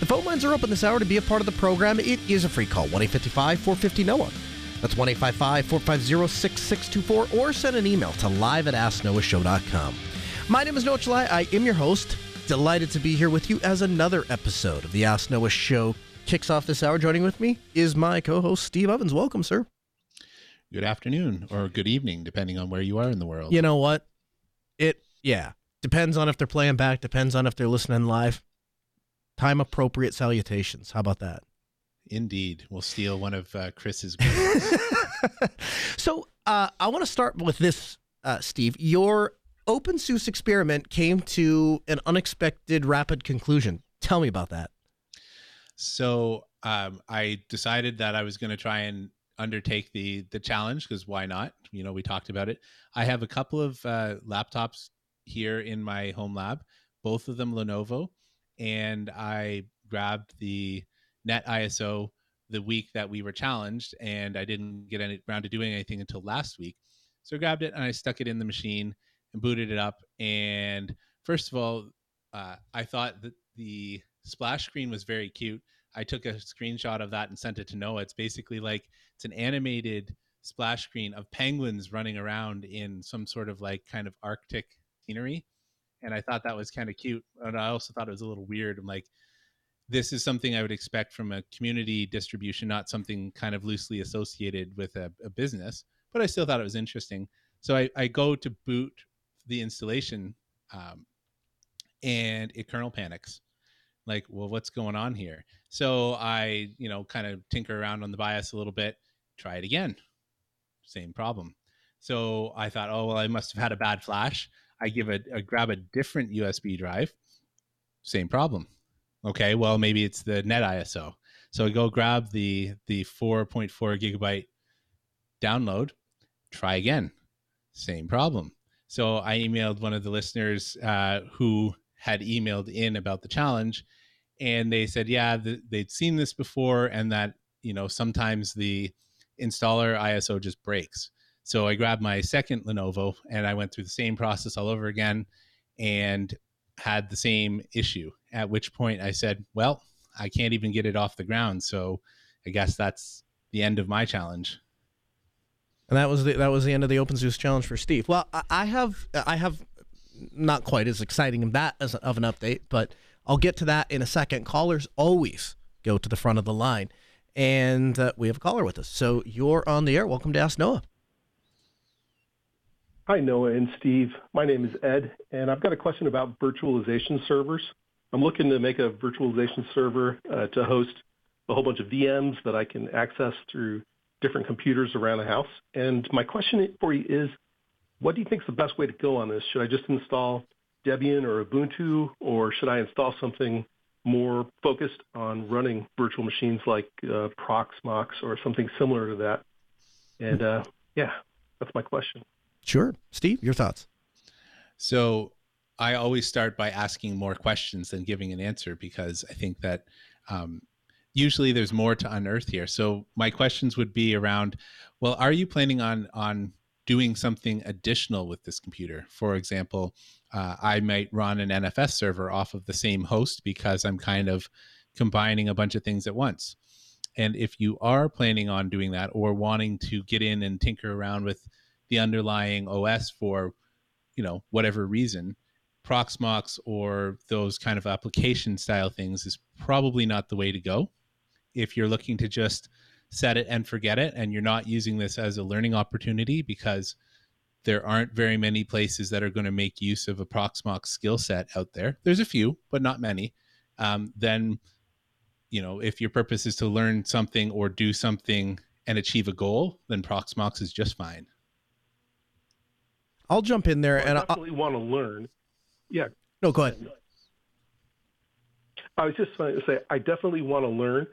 The phone lines are open this hour to be a part of the program. It is a free call, 1 855 450 NOAH. That's 1 450 6624 or send an email to live at asknoahshow.com. My name is Noah Chelliah. I am your host. Delighted to be here with you as another episode of the Ask Noah show kicks off this hour. Joining with me is my co host, Steve Ovens. Welcome, sir. Good afternoon or good evening, depending on where you are in the world. You know what? It, yeah, depends on if they're playing back, depends on if they're listening live. Time appropriate salutations. How about that? Indeed. We'll steal one of uh, Chris's. so uh, I want to start with this, uh, Steve. Your OpenSUSE experiment came to an unexpected rapid conclusion. Tell me about that. So um, I decided that I was going to try and undertake the the challenge because why not? You know, we talked about it. I have a couple of uh, laptops here in my home lab, both of them Lenovo, and I grabbed the Net ISO the week that we were challenged, and I didn't get any around to doing anything until last week. So I grabbed it and I stuck it in the machine and booted it up. And first of all, uh, I thought that the splash screen was very cute. I took a screenshot of that and sent it to Noah. It's basically like it's an animated splash screen of penguins running around in some sort of like kind of Arctic scenery. And I thought that was kind of cute. And I also thought it was a little weird. I'm like, this is something I would expect from a community distribution, not something kind of loosely associated with a, a business. But I still thought it was interesting. So I, I go to boot the installation um, and it kernel panics like well what's going on here so i you know kind of tinker around on the bios a little bit try it again same problem so i thought oh well i must have had a bad flash i give a, a grab a different usb drive same problem. Okay well maybe it's the net iso so I go grab the the 4.4 gigabyte download try again same problem. So i emailed one of the listeners uh, who had emailed in about the challenge and they said yeah th- they'd seen this before and that you know sometimes the installer iso just breaks so i grabbed my second lenovo and i went through the same process all over again and had the same issue at which point i said well i can't even get it off the ground so i guess that's the end of my challenge and that was the that was the end of the OpenSUSE challenge for Steve. Well, I have I have not quite as exciting that as of an update, but I'll get to that in a second. Callers always go to the front of the line, and uh, we have a caller with us. So you're on the air. Welcome to Ask Noah. Hi, Noah and Steve. My name is Ed, and I've got a question about virtualization servers. I'm looking to make a virtualization server uh, to host a whole bunch of VMs that I can access through different computers around the house. And my question for you is, what do you think is the best way to go on this? Should I just install Debian or Ubuntu, or should I install something more focused on running virtual machines like uh, Proxmox or something similar to that? And uh, yeah, that's my question. Sure. Steve, your thoughts? So I always start by asking more questions than giving an answer because I think that um, usually there's more to unearth here. So my questions would be around, well, are you planning on on doing something additional with this computer? For example, uh, I might run an NFS server off of the same host because I'm kind of combining a bunch of things at once. And if you are planning on doing that or wanting to get in and tinker around with the underlying OS for, you know, whatever reason, Proxmox or those kind of application style things is probably not the way to go. If you're looking to just set it and forget it and you're not using this as a learning opportunity because there aren't very many places that are going to make use of a Proxmox skill set out there. There's a few, but not many. Um, then, you know, if your purpose is to learn something or do something and achieve a goal, then Proxmox is just fine. I'll jump in there well, and I definitely I'll... want to learn. Yeah. No, go ahead. I was just going to say I definitely want to learn,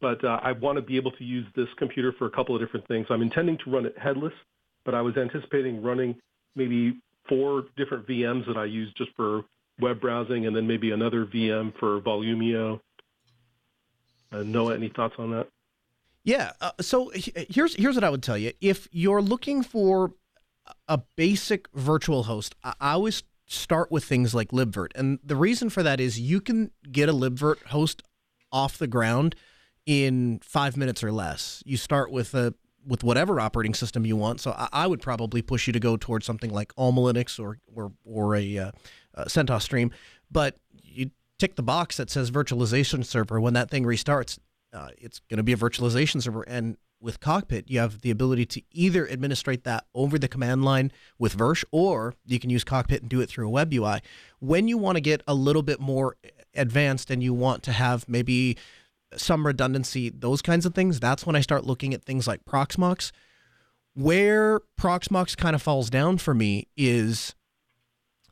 but uh, I want to be able to use this computer for a couple of different things. I'm intending to run it headless, but I was anticipating running maybe four different VMs that I use just for web browsing, and then maybe another VM for Volumio. Uh, Noah, any thoughts on that? Yeah. Uh, so here's here's what I would tell you. If you're looking for a basic virtual host, I, always start with things like libvirt, and the reason for that is you can get a libvirt host off the ground in five minutes or less. You start with a with whatever operating system you want. So I, I would probably push you to go towards something like Alma Linux or or or a, uh, a CentOS Stream, but you tick the box that says virtualization server when that thing restarts uh, it's going to be a virtualization server. And with Cockpit, you have the ability to either administrate that over the command line with Virsh, or you can use Cockpit and do it through a web UI. When you want to get a little bit more advanced and you want to have maybe some redundancy, those kinds of things, that's when I start looking at things like Proxmox. Where Proxmox kind of falls down for me is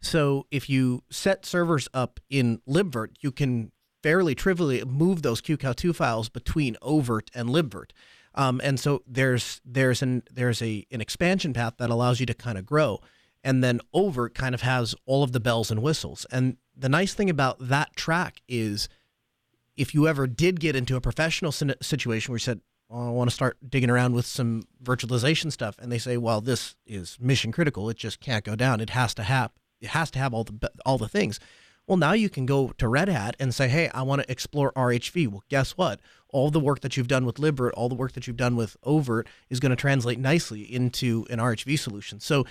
so if you set servers up in libvirt, you can fairly trivially move those QCOW2 files between oVirt and libvirt. Um, and so there's there's an there's a an expansion path that allows you to kind of grow, and then over kind of has all of the bells and whistles. And the nice thing about that track is, if you ever did get into a professional situation where you said, well, I want to start digging around with some virtualization stuff, and they say, well, this is mission critical, it just can't go down. It has to have it has to have all the all the things. Well, now you can go to Red Hat and say, hey, I want to explore RHV. Well, guess what? All the work that you've done with libvirt, all the work that you've done with oVirt is going to translate nicely into an RHV solution. So,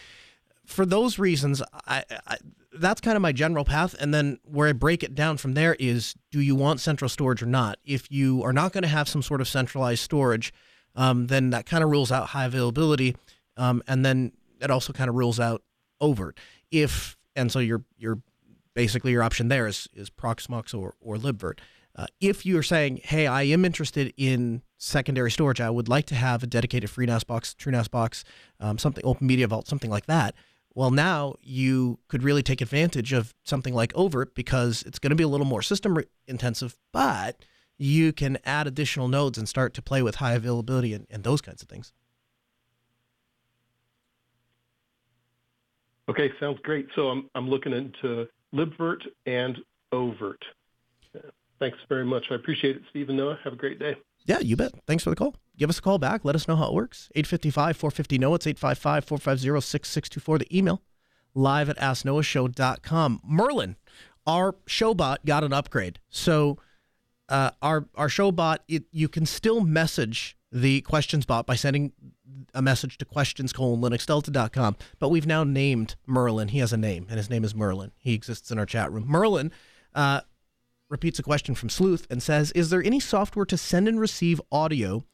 for those reasons, I, I, that's kind of my general path. And then where I break it down from there is do you want central storage or not? If you are not going to have some sort of centralized storage, um, then that kind of rules out high availability. Um, and then it also kind of rules out oVirt. If and so you're you're basically your option there is, is Proxmox or, or libvirt. Uh, if you're saying, hey, I am interested in secondary storage, I would like to have a dedicated FreeNAS box, TrueNAS box, um, something Open Media Vault, something like that. Well, now you could really take advantage of something like oVirt because it's going to be a little more system intensive, but you can add additional nodes and start to play with high availability and, and those kinds of things. Okay, sounds great. So I'm I'm looking into libvirt and oVirt. Thanks very much. I appreciate it, Steve and Noah. Have a great day. Yeah, you bet. Thanks for the call. Give us a call back. Let us know how it works. 855 450 NOAH. It's 855 450 6624. The email live at asknoahshow.com. Merlin, our show bot got an upgrade. So uh, our, our show bot, it, you can still message the questions bot by sending a message to questions colon linuxdelta.com. But we've now named Merlin. He has a name, and his name is Merlin. He exists in our chat room. Merlin uh, repeats a question from Sleuth and says Is there any software to send and receive audio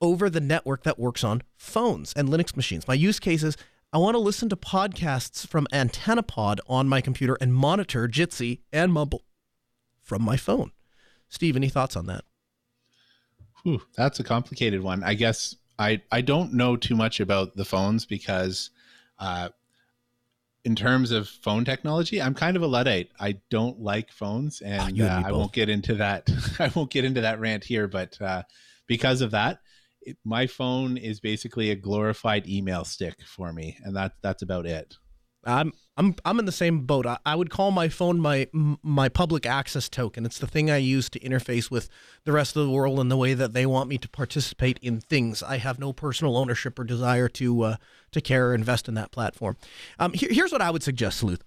over the network that works on phones and Linux machines? My use case is I want to listen to podcasts from AntennaPod on my computer and monitor Jitsi and Mumble from my phone. Steve, any thoughts on that? Whew, that's a complicated one. I guess I I don't know too much about the phones because uh, in terms of phone technology, I'm kind of a luddite. I don't like phones, and, oh, uh, I won't get into that. I won't get into that rant here, but uh, because of that, it, my phone is basically a glorified email stick for me, and that that's about it. I'm I'm I'm in the same boat. I, I, would call my phone my my public access token. It's the thing I use to interface with the rest of the world in the way that they want me to participate in things. I have no personal ownership or desire to uh, to care or invest in that platform. Um, here, here's what I would suggest, Sleuth.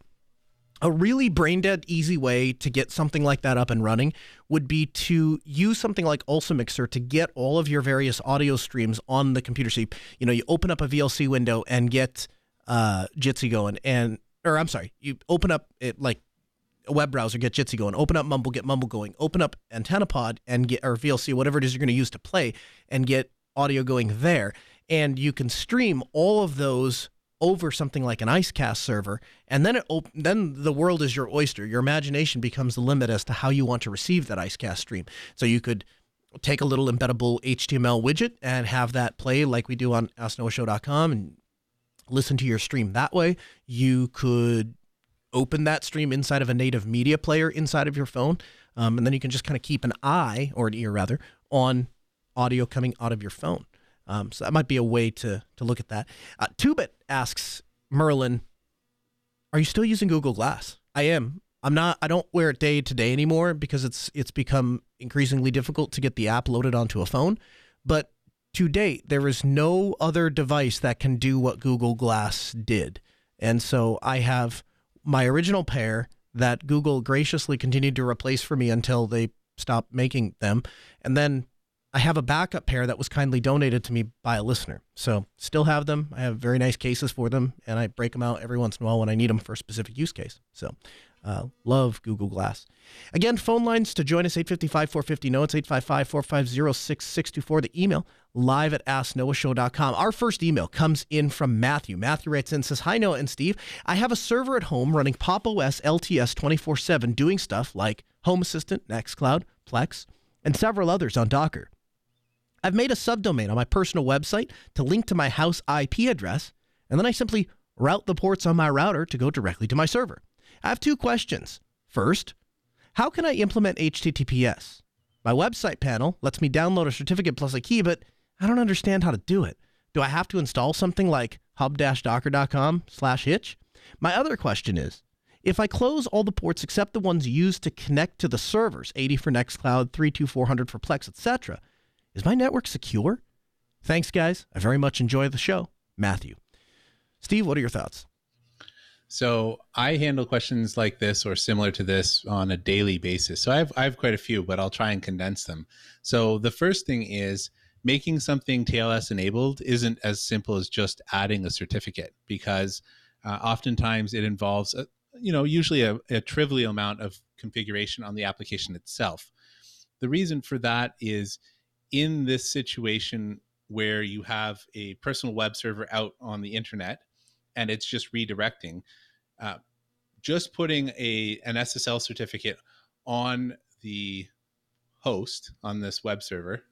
A really brain dead easy way to get something like that up and running would be to use something like Ultimixer to get all of your various audio streams on the computer. So you, you know you open up a VLC window and get uh, Jitsi going, and or I'm sorry, you open up it like a web browser, get Jitsi going, open up Mumble, get Mumble going, open up AntennaPod and get or VLC, whatever it is you're going to use to play, and get audio going there, and you can stream all of those over something like an IceCast server, and then it op- then the world is your oyster. Your imagination becomes the limit as to how you want to receive that IceCast stream. So you could take a little embeddable HTML widget and have that play like we do on AskNoahShow.com and listen to your stream that way. You could open that stream inside of a native media player inside of your phone. Um, and then you can just kind of keep an eye or an ear rather on audio coming out of your phone. Um, so that might be a way to to look at that. Uh, Tubit asks Merlin, "Are you still using Google Glass?" I am. I'm not. I don't wear it day to day anymore because it's it's become increasingly difficult to get the app loaded onto a phone. But to date, there is no other device that can do what Google Glass did, and so I have my original pair that Google graciously continued to replace for me until they stopped making them, and then I have a backup pair that was kindly donated to me by a listener. So still have them. I have very nice cases for them, and I break them out every once in a while when I need them for a specific use case. So uh, love Google Glass. Again, phone lines to join us 855 450 no. It's 855 450 6624. The email live at asknoahshow.com. Our first email comes in from Matthew. Matthew writes in says, Hi, Noah and Steve. I have a server at home running Pop OS LTS 24 7 doing stuff like Home Assistant, Nextcloud, Plex, and several others on Docker. I've made a subdomain on my personal website to link to my house IP address, and then I simply route the ports on my router to go directly to my server. I have two questions. First, how can I implement HTTPS? My website panel lets me download a certificate plus a key, but I don't understand how to do it. Do I have to install something like hub-docker.com slash hitch? My other question is, if I close all the ports except the ones used to connect to the servers, 80 for Nextcloud, 32400 for Plex, etc., is my network secure? Thanks, guys. I very much enjoy the show. Matthew. Steve, what are your thoughts? So I handle questions like this or similar to this on a daily basis. So I have I have quite a few, but I'll try and condense them. So the first thing is making something TLS enabled isn't as simple as just adding a certificate because uh, oftentimes it involves a, you know usually a, a trivial amount of configuration on the application itself. The reason for that is in this situation where you have a personal web server out on the internet and it's just redirecting, uh, just putting a an SSL certificate on the host on this web server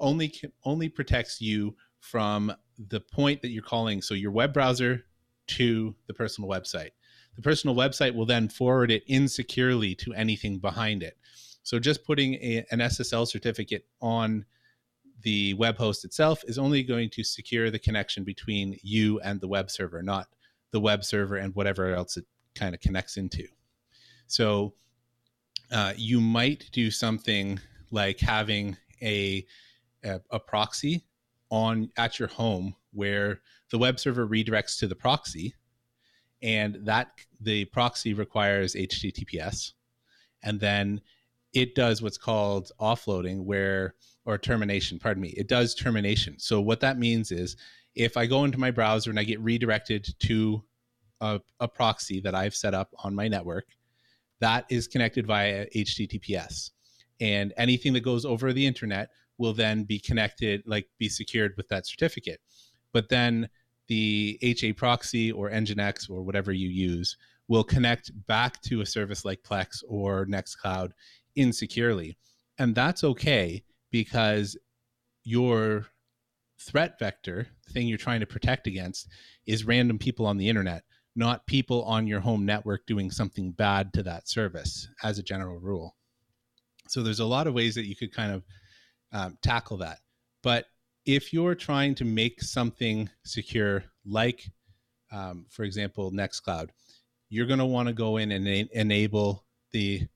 only only protects you from the point that you're calling so your web browser to the personal website. The personal website will then forward it insecurely to anything behind it. So just putting a, an SSL certificate on the web host itself is only going to secure the connection between you and the web server, not the web server and whatever else it kind of connects into. So uh, you might do something like having a, a, a proxy on at your home where the web server redirects to the proxy and that the proxy requires https and then it does what's called offloading where or termination pardon me it does termination. So what that means is if i go into my browser and i get redirected to a, a proxy that i've set up on my network that is connected via https and anything that goes over the internet will then be connected like be secured with that certificate. But then the ha proxy or nginx or whatever you use will connect back to a service like plex or nextcloud insecurely. And that's okay because your threat vector, the thing you're trying to protect against, is random people on the internet, not people on your home network doing something bad to that service as a general rule. So there's a lot of ways that you could kind of um, tackle that. But if you're trying to make something secure, like, um, for example, Nextcloud, you're going to want to go in and enable the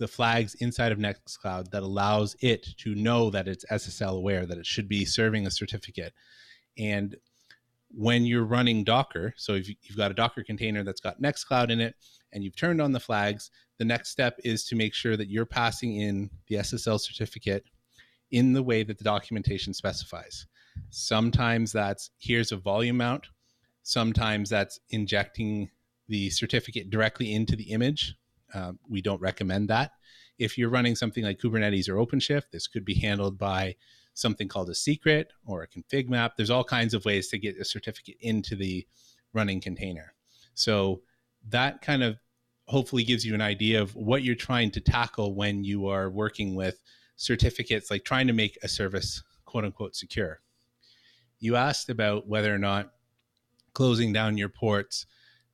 the flags inside of Nextcloud that allows it to know that it's SSL aware, that it should be serving a certificate. And when you're running Docker, so if you've got a Docker container that's got Nextcloud in it and you've turned on the flags, the next step is to make sure that you're passing in the SSL certificate in the way that the documentation specifies. Sometimes that's here's a volume mount, sometimes that's injecting the certificate directly into the image uh, we don't recommend that. If you're running something like Kubernetes or OpenShift, this could be handled by something called a secret or a config map. There's all kinds of ways to get a certificate into the running container. So that kind of hopefully gives you an idea of what you're trying to tackle when you are working with certificates, like trying to make a service quote unquote secure. You asked about whether or not closing down your ports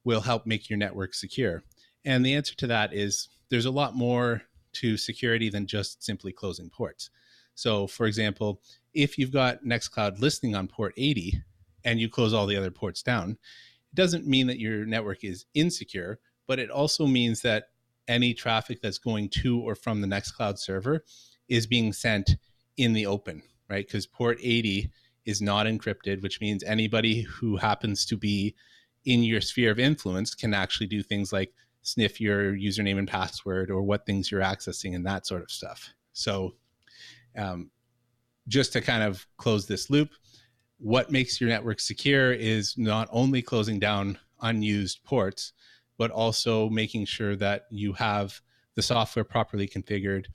will help make your network secure. And the answer to that is there's a lot more to security than just simply closing ports. So, for example, if you've got Nextcloud listening on port 80 and you close all the other ports down, it doesn't mean that your network is insecure, but it also means that any traffic that's going to or from the Nextcloud server is being sent in the open, right? Because port 80 is not encrypted, which means anybody who happens to be in your sphere of influence can actually do things like sniff your username and password or what things you're accessing and that sort of stuff. So, um, just to kind of close this loop, what makes your network secure is not only closing down unused ports, but also making sure that you have the software properly configured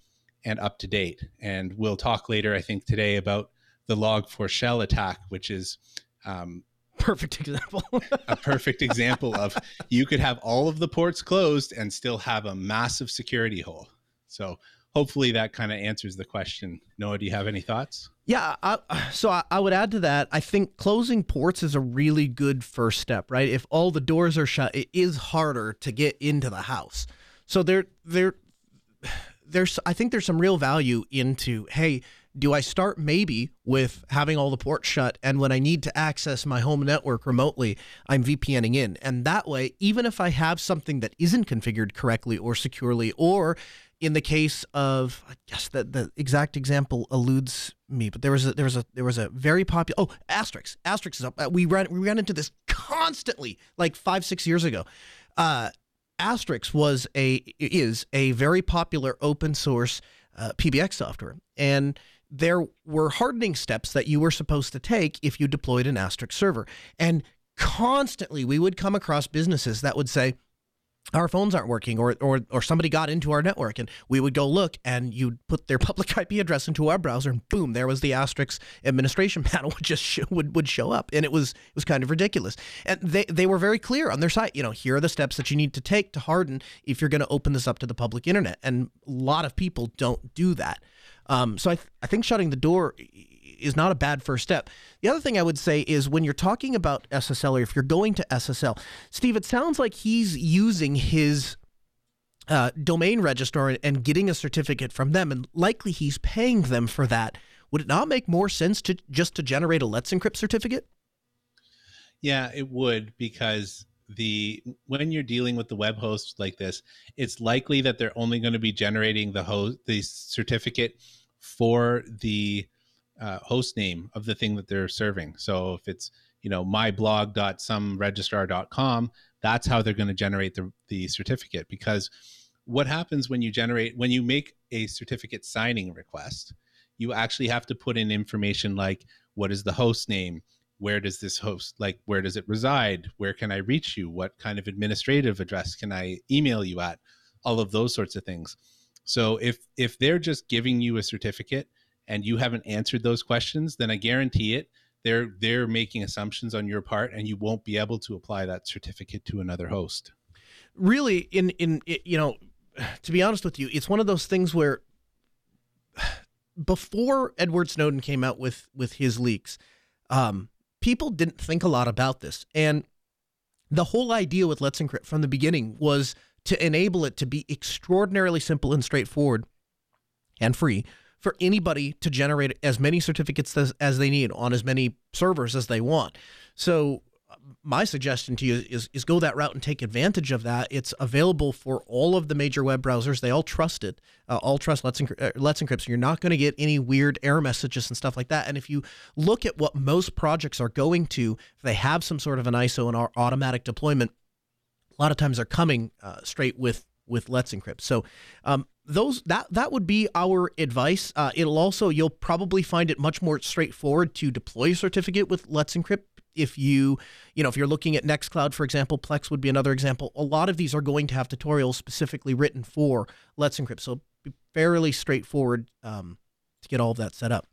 and up to date. And we'll talk later, I think, today about the log4shell attack, which is um, perfect example. a perfect example of you could have all of the ports closed and still have a massive security hole. So hopefully that kind of answers the question. Noah, do you have any thoughts? Yeah, I, so I, I, would add to that. I think closing ports is a really good first step, right? If all the doors are shut, it is harder to get into the house. So there, there, there's. I think there's some real value into hey, do I start maybe with having all the ports shut and when I need to access my home network remotely, I'm VPNing in. And that way, even if I have something that isn't configured correctly or securely or in the case of I guess that the exact example eludes me, but there was a there was a there was a very popular oh Asterisk Asterisk is up. Uh, we ran we ran into this constantly like five six years ago. Uh, Asterisk was a is a very popular open source uh, PBX software, and there were hardening steps that you were supposed to take if you deployed an Asterisk server, and constantly we would come across businesses that would say our phones aren't working or, or or somebody got into our network and we would go look and you'd put their public IP address into our browser and boom there was the asterisk administration panel would just show, would would show up. And it was it was kind of ridiculous. And they they were very clear on their site you know here are the steps that you need to take to harden if you're going to open this up to the public internet. And a lot of people don't do that um, so I, th- I think shutting the door is not a bad first step. The other thing I would say is when you're talking about SSL or if you're going to SSL, Steve, it sounds like he's using his uh, domain registrar and getting a certificate from them, and likely he's paying them for that. Would it not make more sense to just to generate a Let's Encrypt certificate? Yeah, it would because the when you're dealing with the web host like this, it's likely that they're only going to be generating the host the certificate for the uh, host name of the thing that they're serving. So if it's you know myblog.someregistrar.com, that's how they're going to generate the the certificate. Because what happens when you generate when you make a certificate signing request, you actually have to put in information like what is the host name, where does this host like where does it reside, where can I reach you, what kind of administrative address can I email you at, all of those sorts of things. So if if they're just giving you a certificate and you haven't answered those questions, then I guarantee it they're they're making assumptions on your part and you won't be able to apply that certificate to another host. Really in in you know to be honest with you, it's one of those things where before Edward Snowden came out with with his leaks, um, people didn't think a lot about this. And the whole idea with Let's Encrypt from the beginning was to enable it to be extraordinarily simple and straightforward and free for anybody to generate as many certificates as, as they need on as many servers as they want. So my suggestion to you is, is go that route and take advantage of that. It's available for all of the major web browsers. They all trust it. Uh, all trust Let's, Encrypt, uh, Let's Encrypt. So you're not going to get any weird error messages and stuff like that. And if you look at what most projects are going to, if they have some sort of an ISO and our automatic deployment, a lot of times they're coming uh, straight with with Let's Encrypt. So um, those that that would be our advice. Uh, it'll also you'll probably find it much more straightforward to deploy a certificate with Let's Encrypt. If you you know if you're looking at Nextcloud, for example, Plex would be another example. A lot of these are going to have tutorials specifically written for Let's Encrypt, so fairly straightforward. Um, to get all of that set up.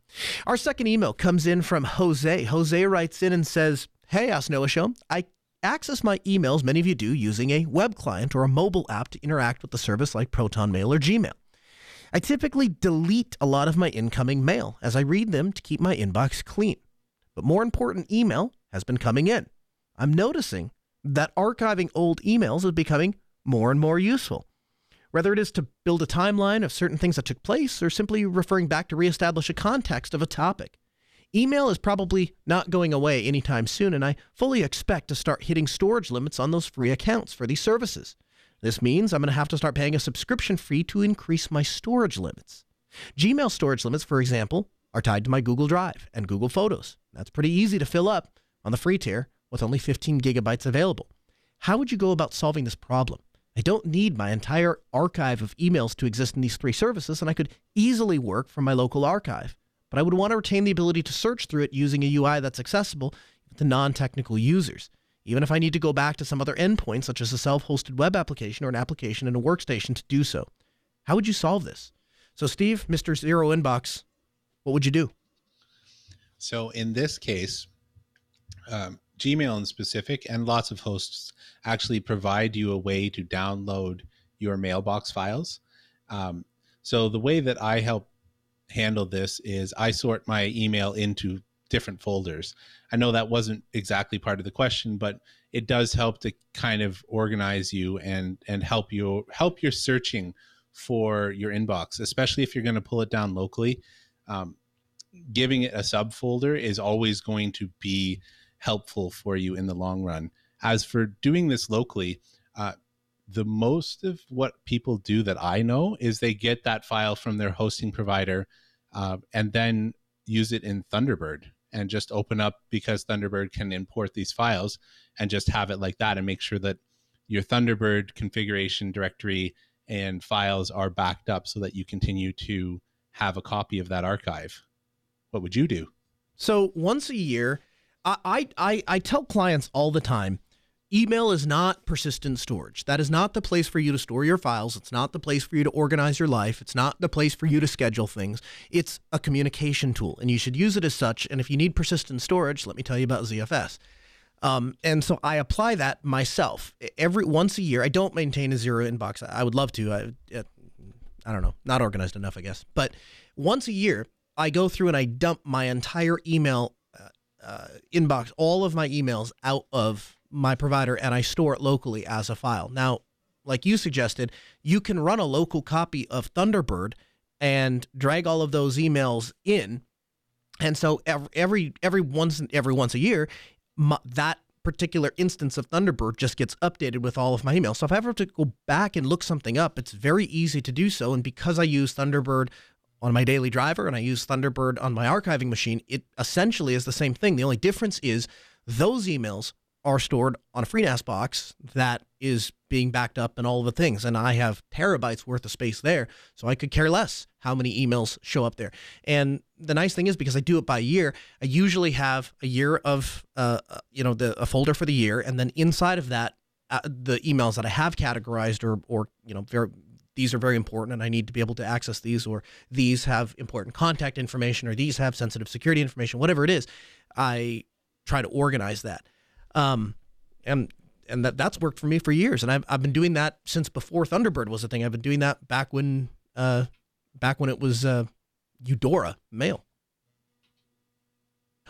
Our second email comes in from Jose. Jose writes in and says, Hey, Ask Noah Show. I access my emails, many of you do, using a web client or a mobile app to interact with the service like Proton Mail or Gmail. I typically delete a lot of my incoming mail as I read them to keep my inbox clean. But more important, email has been coming in. I'm noticing that archiving old emails is becoming more and more useful. whether it is to build a timeline of certain things that took place or simply referring back to reestablish a context of a topic. Email is probably not going away anytime soon, and I fully expect to start hitting storage limits on those free accounts for these services. This means I'm going to have to start paying a subscription fee to increase my storage limits. Gmail storage limits, for example, are tied to my Google Drive and Google Photos. That's pretty easy to fill up on the free tier with only 15 gigabytes available. How would you go about solving this problem? I don't need my entire archive of emails to exist in these three services, and I could easily work from my local archive. But I would want to retain the ability to search through it using a UI that's accessible to non technical users. Even if I need to go back to some other endpoint, such as a self hosted web application or an application in a workstation to do so. How would you solve this? So, Steve, Mr. Zero Inbox, what would you do? So, in this case, um, Gmail in specific and lots of hosts actually provide you a way to download your mailbox files. Um, so the way that I help handle this is I sort my email into different folders. I know that wasn't exactly part of the question, but it does help to kind of organize you and and help you help your searching for your inbox, especially if you're going to pull it down locally. Um, giving it a subfolder is always going to be helpful for you in the long run. As for doing this locally, uh, the most of what people do that I know is they get that file from their hosting provider uh, and then use it in Thunderbird and just open up because Thunderbird can import these files and just have it like that and make sure that your Thunderbird configuration directory and files are backed up so that you continue to have a copy of that archive. What would you do? So once a year, I, I, I tell clients all the time email is not persistent storage. That is not the place for you to store your files. It's not the place for you to organize your life. It's not the place for you to schedule things. It's a communication tool, and you should use it as such. And if you need persistent storage, let me tell you about ZFS. Um, and so I apply that myself every once a year. I don't maintain a zero inbox. I would love to. I, I don't know, not organized enough, I guess. But once a year, I go through and I dump my entire email uh, inbox all of my emails out of my provider and I store it locally as a file. Now, like you suggested, you can run a local copy of Thunderbird and drag all of those emails in. And so every every, once every once a year, my, that particular instance of Thunderbird just gets updated with all of my emails. So if I ever have to go back and look something up, it's very easy to do so. And because I use Thunderbird on my daily driver and I use Thunderbird on my archiving machine, it essentially is the same thing. The only difference is those emails are stored on a FreeNAS box that is being backed up and all the things. And I have terabytes worth of space there. So I could care less how many emails show up there. And the nice thing is because I do it by year, I usually have a year of, uh, uh you know, the, a folder for the year. And then inside of that, uh, the emails that I have categorized or, or, you know, very, these are very important and I need to be able to access these, or these have important contact information, or these have sensitive security information, whatever it is, I try to organize that. Um, and and that that's worked for me for years, and I've I've been doing that since before Thunderbird was a thing. I've been doing that back when uh, back when it was uh, Eudora Mail.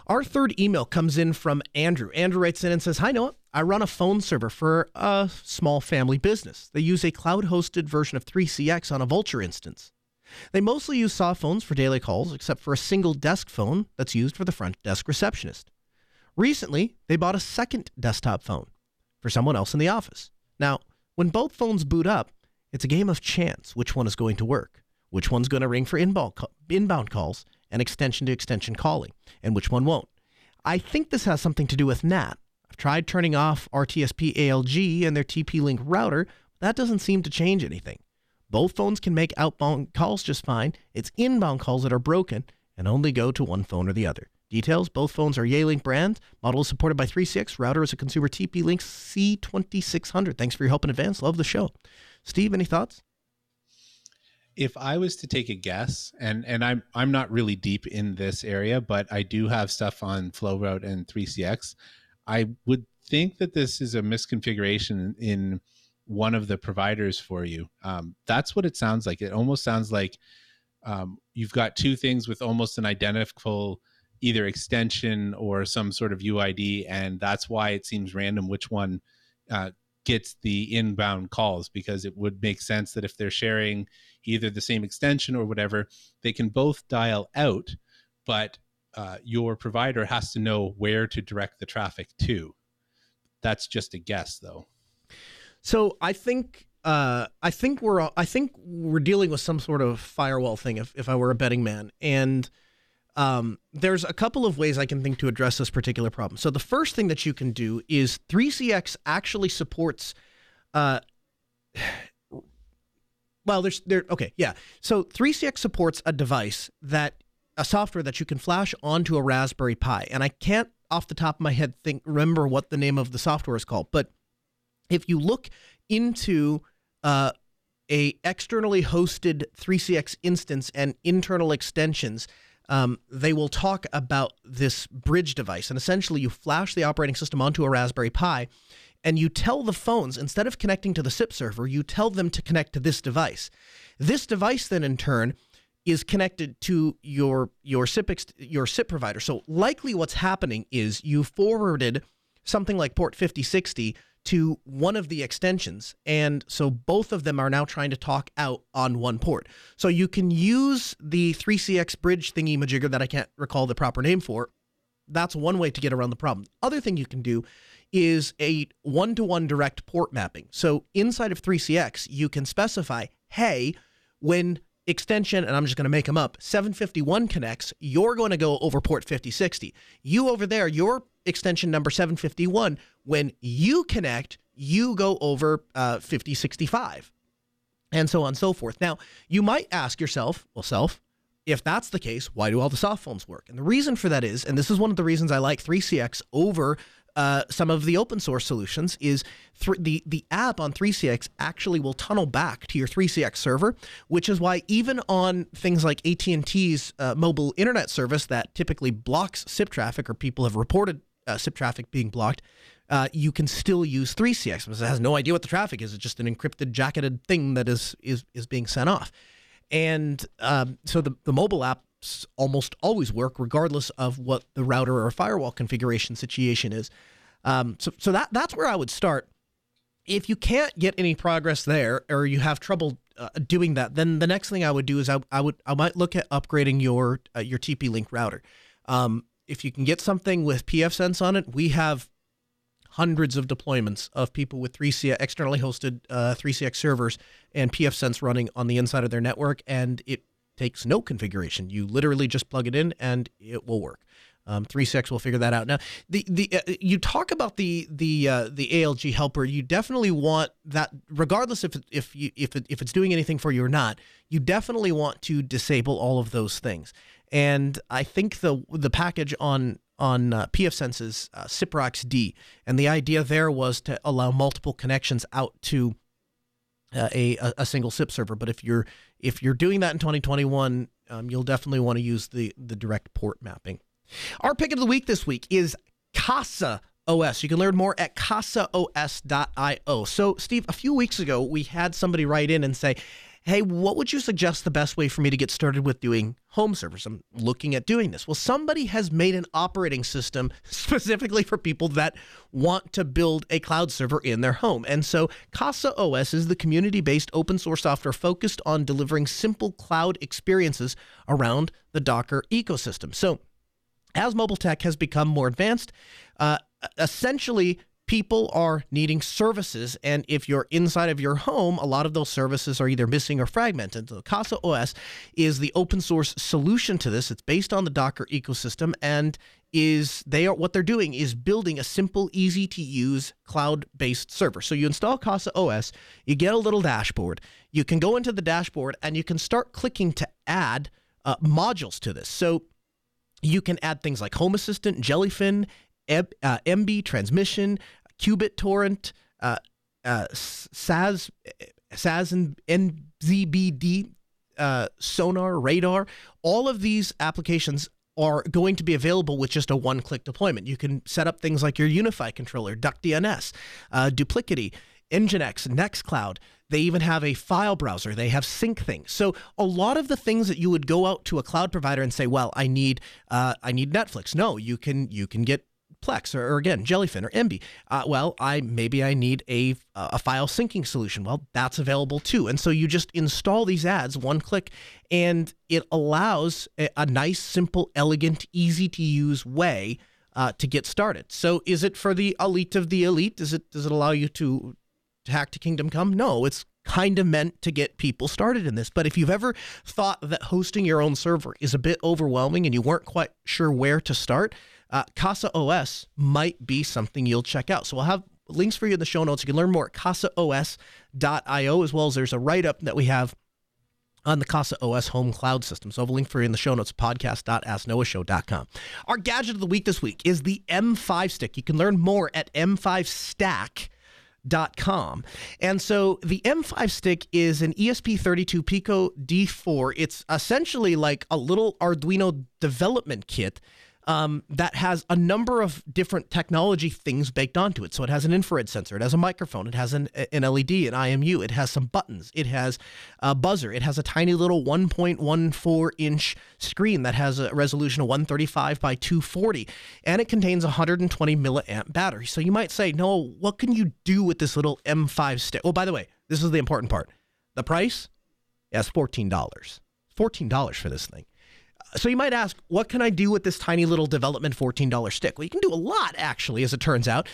Our third email comes in from Andrew. Andrew writes in and says, Hi, Noah. I run a phone server for a small family business. They use a cloud hosted version of 3CX on a Vultr instance. They mostly use soft phones for daily calls, except for a single desk phone that's used for the front desk receptionist. Recently, they bought a second desktop phone for someone else in the office. Now, when both phones boot up, it's a game of chance which one is going to work, which one's going to ring for inbound calls and extension to extension calling, and which one won't. I think this has something to do with NAT. Tried turning off RTSP ALG and their TP Link router, that doesn't seem to change anything. Both phones can make outbound calls just fine. It's inbound calls that are broken and only go to one phone or the other. Details both phones are Yealink brand. Model is supported by 3CX. Router is a consumer TP Link C2600. Thanks for your help in advance. Love the show. Steve, any thoughts? if I was to take a guess, and and I'm I'm not really deep in this area, but I do have stuff on FlowRoute and 3CX. I would think that this is a misconfiguration in one of the providers for you. Um, that's what it sounds like. It almost sounds like um, you've got two things with almost an identical either extension or some sort of UID, and that's why it seems random which one uh, gets the inbound calls because it would make sense that if they're sharing either the same extension or whatever, they can both dial out, but uh, your provider has to know where to direct the traffic to. That's just a guess, though. So I think uh, I think we're I think we're dealing with some sort of firewall thing. If if I were a betting man, and um, there's a couple of ways I can think to address this particular problem. So the first thing that you can do is 3CX actually supports. Uh, well, there's there. Okay, yeah. So 3CX supports a device that a software that you can flash onto a Raspberry Pi, and I can't off the top of my head think remember what the name of the software is called, but if you look into uh, a externally hosted 3CX instance and internal extensions, um, they will talk about this bridge device. And essentially, you flash the operating system onto a Raspberry Pi, and you tell the phones instead of connecting to the SIP server, you tell them to connect to this device. This device then, in turn, is connected to your your SIP ex- your SIP provider. So likely, what's happening is you forwarded something like port 5060 to one of the extensions. And so both of them are now trying to talk out on one port. So you can use the 3CX bridge thingy majigger that I can't recall the proper name for. That's one way to get around the problem. Other thing you can do is a one to one direct port mapping. So inside of 3CX, you can specify, hey, when extension, and I'm just going to make them up, 751 connects, you're going to go over port 5060. You over there, your extension number 751, when you connect, you go over uh, 5065, and so on and so forth. Now, you might ask yourself, well, self, if that's the case, why do all the soft phones work? And the reason for that is, and this is one of the reasons I like 3CX over uh, some of the open source solutions is th- the the app on 3CX actually will tunnel back to your 3CX server, which is why even on things like AT&T's uh, mobile internet service that typically blocks SIP traffic or people have reported uh, SIP traffic being blocked, uh, you can still use 3CX because it has no idea what the traffic is. It's just an encrypted, jacketed thing that is is is being sent off. And um, so the, the mobile apps almost always work regardless of what the router or firewall configuration situation is. Um, so so that that's where I would start. If you can't get any progress there, or you have trouble uh, doing that, then the next thing I would do is I, I would I might look at upgrading your uh, your TP Link router. Um, if you can get something with pfSense on it, we have hundreds of deployments of people with 3CX externally hosted uh, 3CX servers and pfSense running on the inside of their network, and it takes no configuration. You literally just plug it in and it will work. Um, 3CX will figure that out. Now, the the uh, you talk about the the uh, the ALG helper. You definitely want that, regardless if if you if it, if it's doing anything for you or not. You definitely want to disable all of those things. And I think the the package on on uh, pfSense's uh, siproxd, and the idea there was to allow multiple connections out to uh, a a single SIP server. But if you're if you're doing that in 2021, um, you'll definitely want to use the the direct port mapping. Our pick of the week this week is Casa OS. You can learn more at casaos.io. So, Steve, a few weeks ago, we had somebody write in and say, hey, what would you suggest the best way for me to get started with doing home servers? I'm looking at doing this. Well, somebody has made an operating system specifically for people that want to build a cloud server in their home. And so Casa OS is the community based open source software focused on delivering simple cloud experiences around the Docker ecosystem. So, as mobile tech has become more advanced, uh, essentially people are needing services. And if you're inside of your home, a lot of those services are either missing or fragmented. So Casa OS is the open source solution to this. It's based on the Docker ecosystem and is they are what they're doing is building a simple, easy to use cloud based server. So you install Casa OS, you get a little dashboard. You can go into the dashboard and you can start clicking to add uh, modules to this. So you can add things like Home Assistant, Jellyfin, uh, Emby transmission, qBittorrent, uh, uh, SAS, SAS and NZBD, uh, Sonarr, Radarr. All of these applications are going to be available with just a one-click deployment. You can set up things like your UniFi controller, DuckDNS, uh, Duplicity, Nginx, Nextcloud. They even have a file browser. They have sync things. So a lot of the things that you would go out to a cloud provider and say, "Well, I need, uh, I need Netflix." No, you can you can get Plex or, or again Jellyfin or Emby. Uh, well, I maybe I need a a file syncing solution. Well, that's available too. And so you just install these ads one click, and it allows a, a nice, simple, elegant, easy to use way uh, to get started. So is it for the elite of the elite? Does it does it allow you to, to hack to Kingdom Come? No, it's kind of meant to get people started in this. But if you've ever thought that hosting your own server is a bit overwhelming and you weren't quite sure where to start, uh, Casa OS might be something you'll check out. So we'll have links for you in the show notes. You can learn more at casaos.io, as well as there's a write up that we have on the Casa OS home cloud system. So I'll have a link for you in the show notes, podcast.asknoahshow.com. Our gadget of the week this week is the M5 stick. You can learn more at m5stack.com. Dot com. And so the M5 stick is an ESP32 Pico D4. It's essentially like a little Arduino development kit um, that has a number of different technology things baked onto it. So it has an infrared sensor, it has a microphone, it has an, an LED, an IMU, it has some buttons, it has a buzzer, it has a tiny little 1.14 inch screen that has a resolution of 135 by 240, and it contains a 120 milliamp battery. So you might say, no, what can you do with this little M5 stick? Oh, by the way, this is the important part. The price? Yes, $14. $14 for this thing. So you might ask, what can I do with this tiny little development $14 stick? Well, you can do a lot, actually, as it turns out.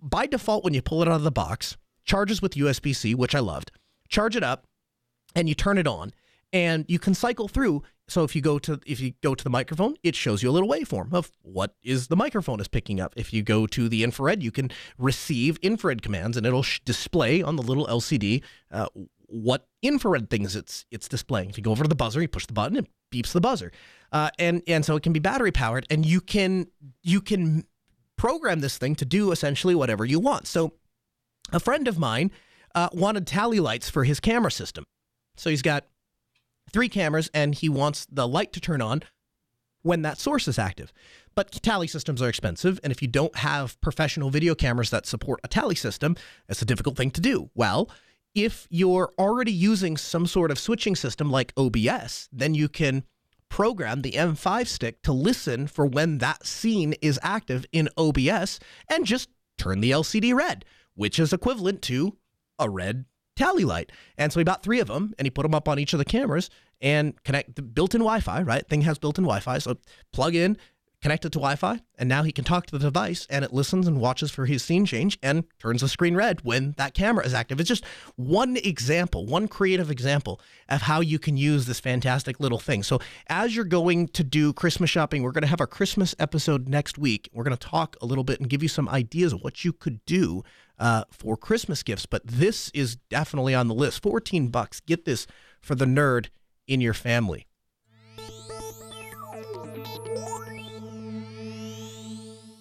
By default, when you pull it out of the box, charges with USB C, which I loved. Charge it up, and you turn it on, and you can cycle through. So if you go to if you go to the microphone, it shows you a little waveform of what is the microphone is picking up. If you go to the infrared, you can receive infrared commands, and it'll sh- display on the little LCD uh, what infrared things it's it's displaying. If you go over to the buzzer, you push the button, it beeps the buzzer uh, and and so it can be battery powered, and you can you can program this thing to do essentially whatever you want. So, a friend of mine uh, wanted tally lights for his camera system, so he's got three cameras, and he wants the light to turn on when that source is active. But tally systems are expensive, and if you don't have professional video cameras that support a tally system, it's a difficult thing to do. Well, if you're already using some sort of switching system like OBS, then you can program the M5 stick to listen for when that scene is active in OBS and just turn the LCD red, which is equivalent to a red tally light. And so he bought three of them and he put them up on each of the cameras and connect the built-in Wi-Fi, right? Thing has built-in Wi-Fi. So plug in, connect it to Wi-Fi, and now he can talk to the device and it listens and watches for his scene change and turns the screen red when that camera is active. It's just one example, one creative example of how you can use this fantastic little thing. So as you're going to do Christmas shopping, we're going to have our Christmas episode next week. We're going to talk a little bit and give you some ideas of what you could do uh, for Christmas gifts. But this is definitely on the list. 14 bucks. Get this for the nerd in your family.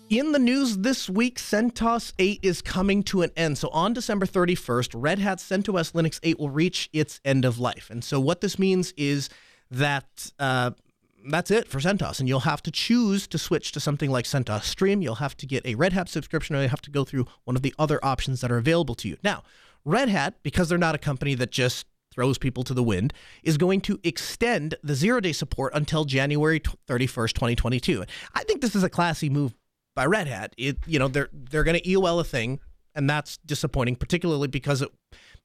In the news this week, CentOS 8 is coming to an end. So on December 31st, Red Hat CentOS Linux 8 will reach its end of life. And so what this means is that uh, that's it for CentOS. And you'll have to choose to switch to something like CentOS Stream. You'll have to get a Red Hat subscription or you have to go through one of the other options that are available to you. Now, Red Hat, because they're not a company that just throws people to the wind, is going to extend the zero day support until January 31st, 2022. I think this is a classy move by Red Hat. It you know they're they're going to EOL a thing, and that's disappointing, particularly because it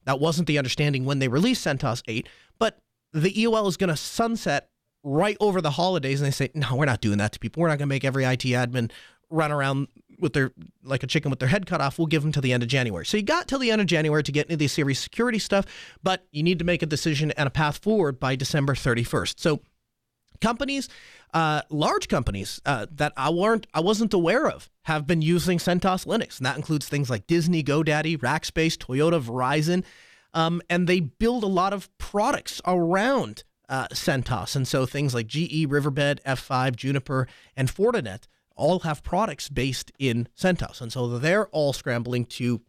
that wasn't the understanding when they released CentOS 8. But the EOL is going to sunset right over the holidays, and they say, no, we're not doing that to people. We're not going to make every IT admin run around with their like a chicken with their head cut off. We'll give them to the end of January. So you got till the end of January to get into the series security stuff, but you need to make a decision and a path forward by December 31st. So companies uh, large companies uh, that I weren't, I wasn't aware of, have been using CentOS Linux, and that includes things like Disney, GoDaddy, Rackspace, Toyota, Verizon, um, and they build a lot of products around uh, CentOS, and so things like GE, Riverbed, F5, Juniper, and Fortinet all have products based in CentOS, and so they're all scrambling to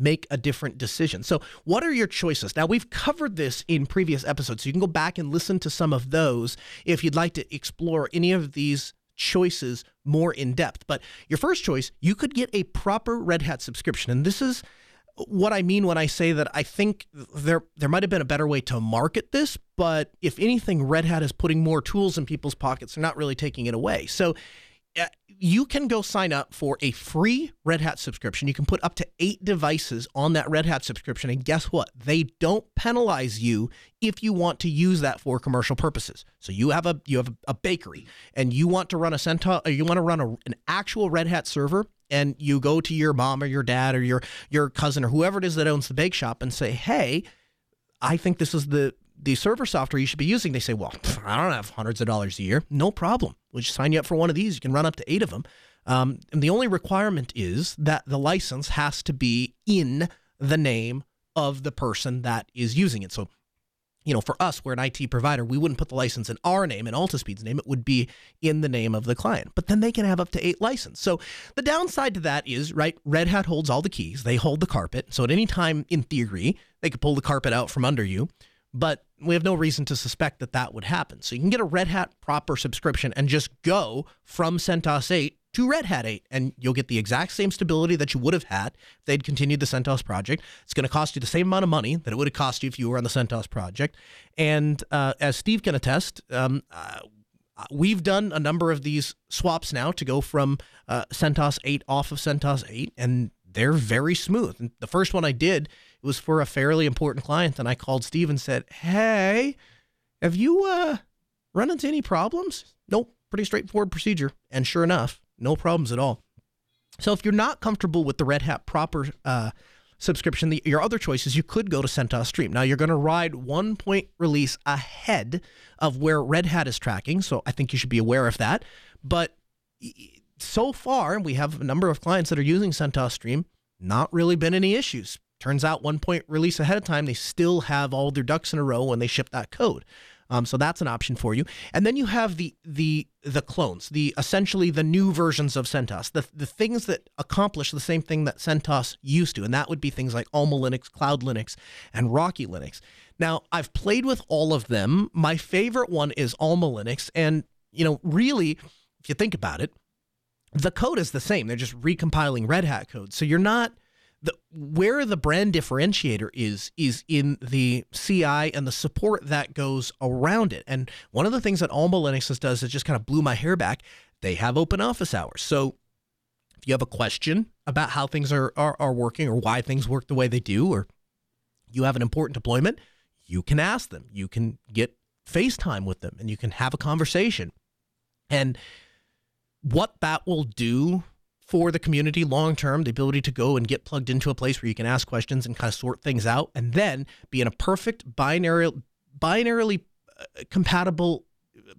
make a different decision. So, what are your choices? Now, we've covered this in previous episodes, so you can go back and listen to some of those if you'd like to explore any of these choices more in depth. But your first choice, you could get a proper Red Hat subscription. And this is what I mean when I say that I think there there might have been a better way to market this, but if anything, Red Hat is putting more tools in people's pockets. They're not really taking it away. So Uh, you can go sign up for a free Red Hat subscription. You can put up to eight devices on that Red Hat subscription. And guess what? They don't penalize you if you want to use that for commercial purposes. So you have a you have a bakery and you want to run a CentOS, or uh, you want to run a, an actual Red Hat server and you go to your mom or your dad or your your cousin or whoever it is that owns the bake shop and say, "Hey, I think this is the the server software you should be using." They say, "Well, I don't have hundreds of dollars a year. No problem. We'll just sign you up for one of these. You can run up to eight of them." Um, and the only requirement is that the license has to be in the name of the person that is using it. So you know, for us, we're an IT provider, we wouldn't put the license in our name, in Altispeed's name. It would be in the name of the client. But then they can have up to eight licenses. So the downside to that is, right, Red Hat holds all the keys. They hold the carpet. So at any time, in theory, they could pull the carpet out from under you. But we have no reason to suspect that that would happen. So you can get a Red Hat proper subscription and just go from CentOS 8 to Red Hat 8, and you'll get the exact same stability that you would have had if they'd continued the CentOS project. It's going to cost you the same amount of money that it would have cost you if you were on the CentOS project. And uh, as Steve can attest, um, uh, we've done a number of these swaps now to go from uh, CentOS 8 off of CentOS 8, and they're very smooth. And the first one I did it was for a fairly important client, and I called Steve and said, "Hey, have you uh, run into any problems?" Nope, pretty straightforward procedure. And sure enough, no problems at all. So if you're not comfortable with the Red Hat proper uh, subscription, the, your other choice is you could go to CentOS Stream. Now you're going to ride one point release ahead of where Red Hat is tracking, so I think you should be aware of that. But so far, we have a number of clients that are using CentOS Stream. Not really been any issues. Turns out one point release ahead of time, they still have all their ducks in a row when they ship that code. Um, so that's an option for you. And then you have the the the clones, the essentially the new versions of CentOS, the the things that accomplish the same thing that CentOS used to, and that would be things like Alma Linux, Cloud Linux, and Rocky Linux. Now I've played with all of them. My favorite one is Alma Linux, and you know really, if you think about it, the code is the same. They're just recompiling Red Hat code, so you're not the where the brand differentiator is is in the CI and the support that goes around it. And one of the things that Alma Linux does that just kind of blew my hair back. They have open office hours. So if you have a question about how things are, are, are working or why things work the way they do, or you have an important deployment, you can ask them. You can get FaceTime with them and you can have a conversation. And what that will do for the community long term, the ability to go and get plugged into a place where you can ask questions and kind of sort things out, and then be in a perfect binary, binarily uh, compatible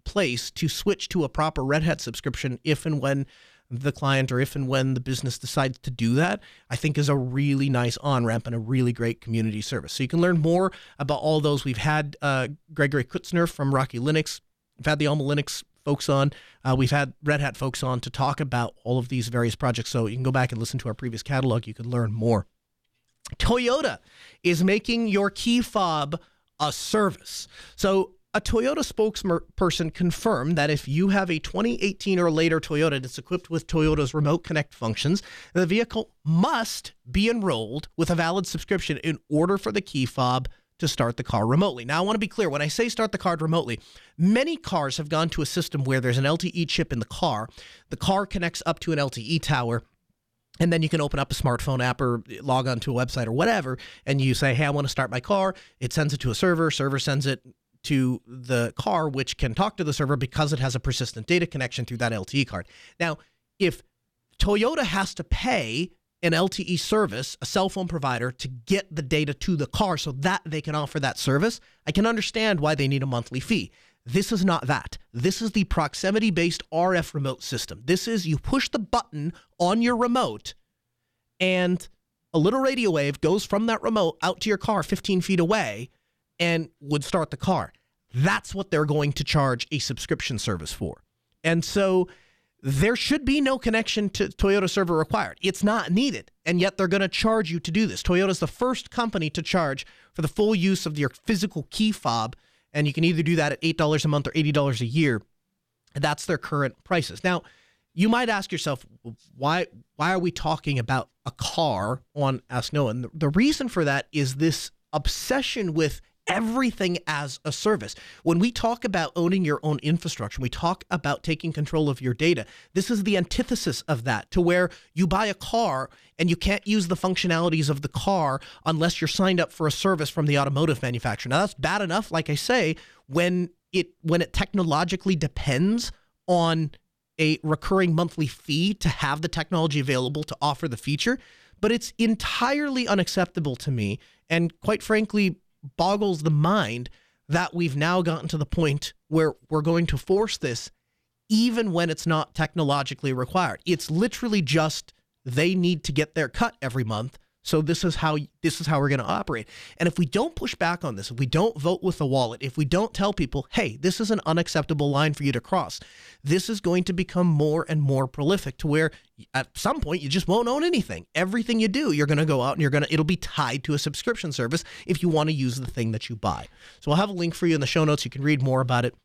place to switch to a proper Red Hat subscription if and when the client or if and when the business decides to do that, I think is a really nice on ramp and a really great community service. So you can learn more about all those. We've had uh, Gregory Kurtzer from Rocky Linux. We've had the Alma Linux folks on. Uh, we've had Red Hat folks on to talk about all of these various projects. So you can go back and listen to our previous catalog. You can learn more. Toyota is making your key fob a service. So a Toyota spokesperson confirmed that if you have a 2018 or later Toyota that's equipped with Toyota's remote connect functions, the vehicle must be enrolled with a valid subscription in order for the key fob to start the car remotely. Now, I want to be clear when I say start the car remotely, many cars have gone to a system where there's an LTE chip in the car. The car connects up to an LTE tower. And then you can open up a smartphone app or log on to a website or whatever, and you say, Hey, I want to start my car. It sends it to a server. Server sends it to the car, which can talk to the server because it has a persistent data connection through that LTE card. Now, if Toyota has to pay an LTE service, a cell phone provider, to get the data to the car so that they can offer that service, I can understand why they need a monthly fee. This is not that. This is the proximity based RF remote system. This is you push the button on your remote and a little radio wave goes from that remote out to your car 15 feet away and would start the car. That's what they're going to charge a subscription service for. And so there should be no connection to Toyota server required. It's not needed. And yet they're going to charge you to do this. Toyota's the first company to charge for the full use of your physical key fob. And you can either do that at $8 a month or $80 a year. That's their current prices. Now, you might ask yourself, why why are we talking about a car on Ask Noah? And the, the reason for that is this obsession with everything as a service. When we talk about owning your own infrastructure, we talk about taking control of your data. This is the antithesis of that, to where you buy a car and you can't use the functionalities of the car unless you're signed up for a service from the automotive manufacturer. Now that's bad enough, like I say, when it when it technologically depends on a recurring monthly fee to have the technology available to offer the feature, but it's entirely unacceptable to me and quite frankly boggles the mind that we've now gotten to the point where we're going to force this even when it's not technologically required. It's literally just they need to get their cut every month so this is how this is how we're going to operate. And if we don't push back on this, if we don't vote with the wallet, if we don't tell people, "Hey, this is an unacceptable line for you to cross." This is going to become more and more prolific to where at some point you just won't own anything. Everything you do, you're going to go out and you're going to it'll be tied to a subscription service if you want to use the thing that you buy. So I'll have a link for you in the show notes. You can read more about it